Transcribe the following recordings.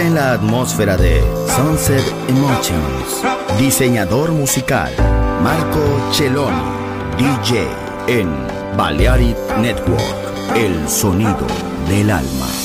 En la atmósfera de Sunset Emotions. Diseñador musical Marco Celloni. DJ en Balearic Network. El sonido del alma.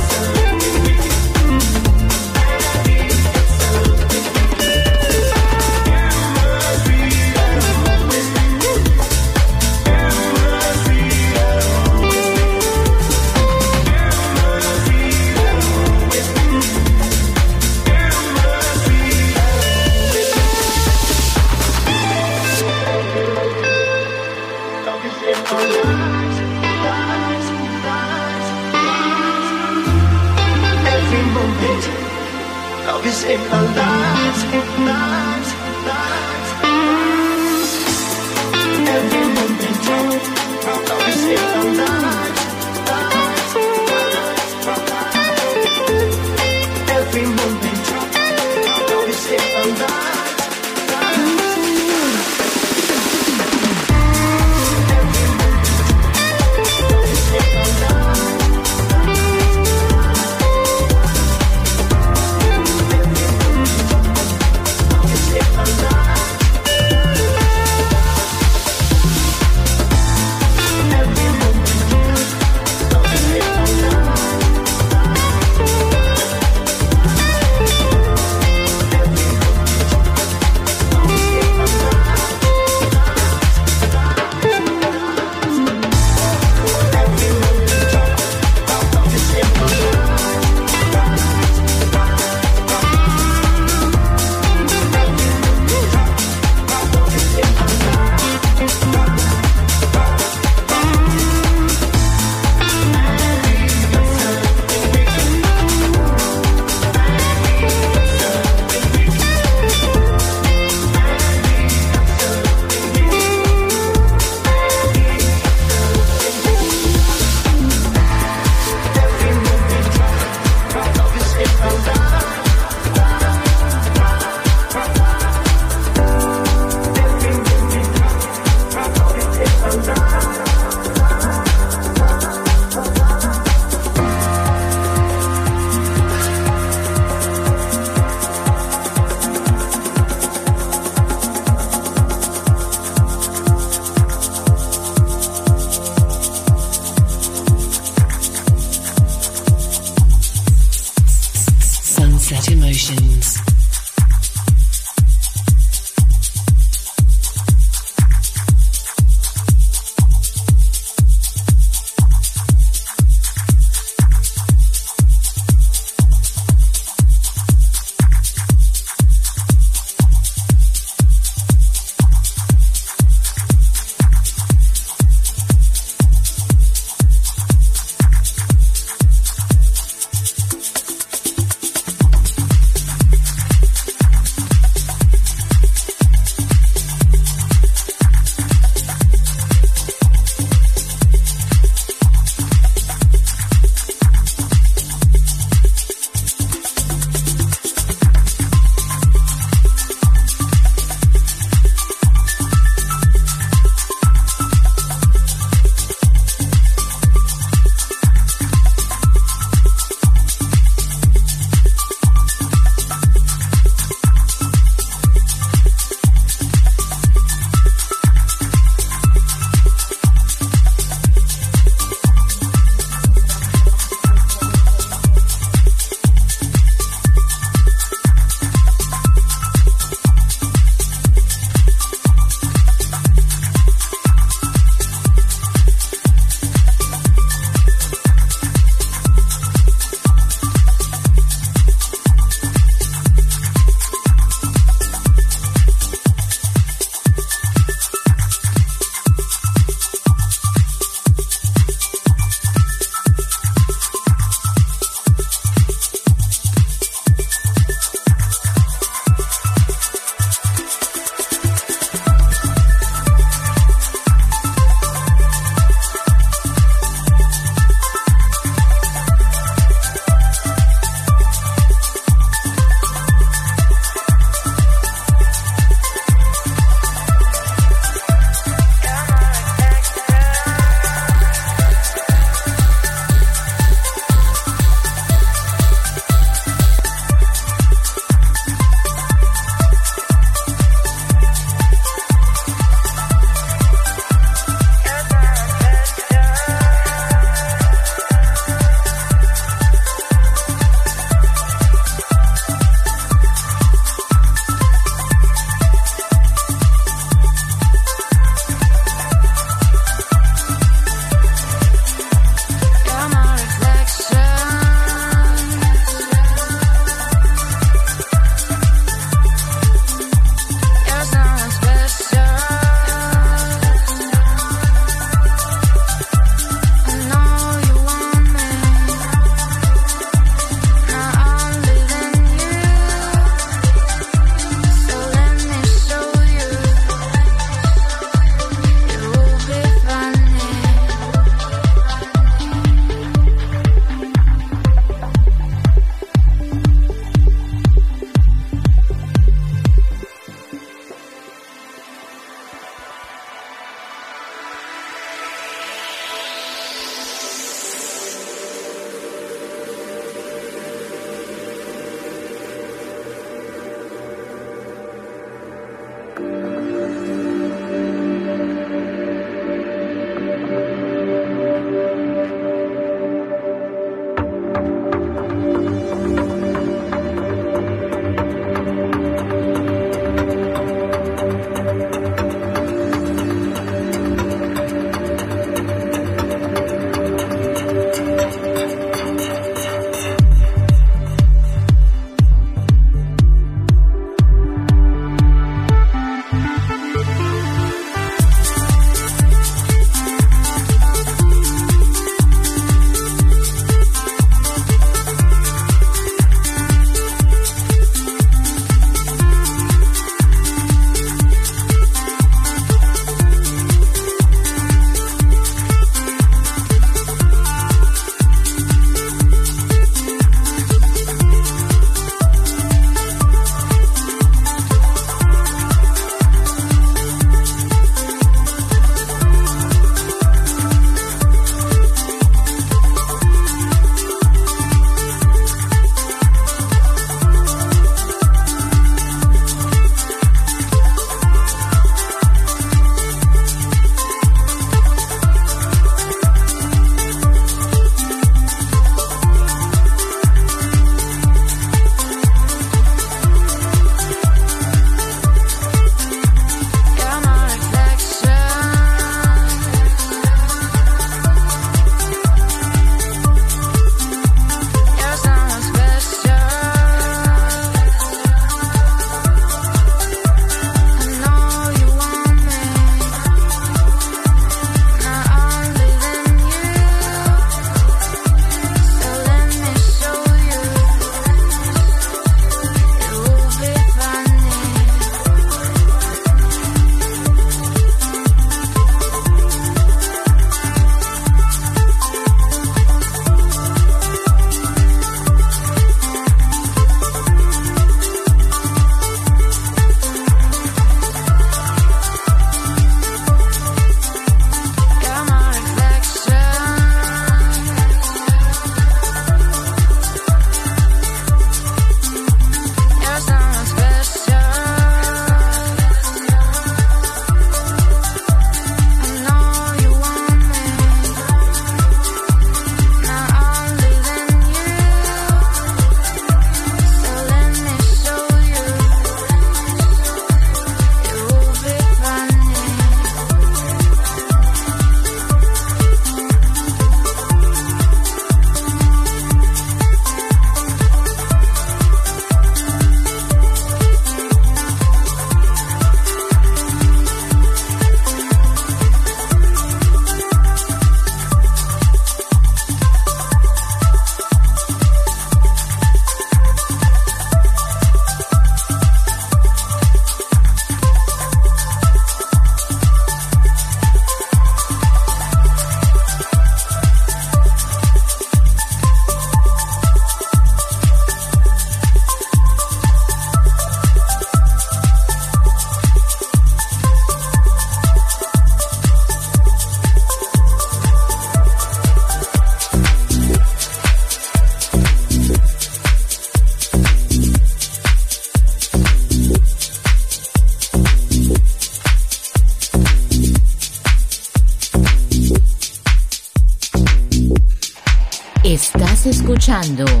Escuchando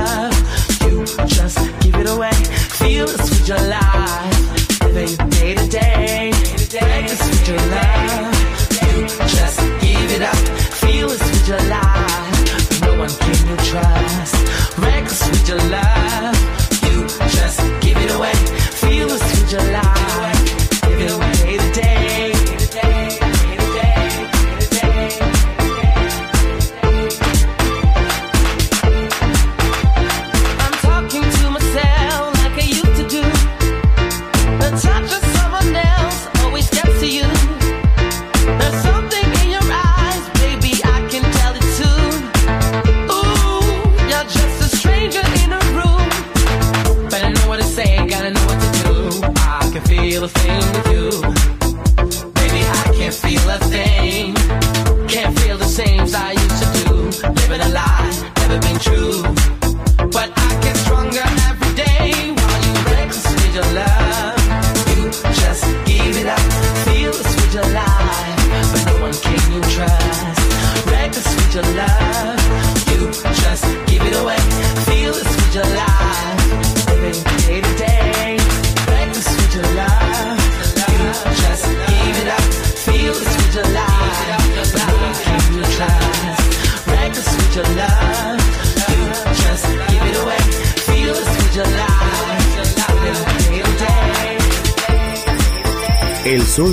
You just give it away. Feel the sweet your life. Living day to day. Like the sweet your love. You just give it up. Feel the sweet your life.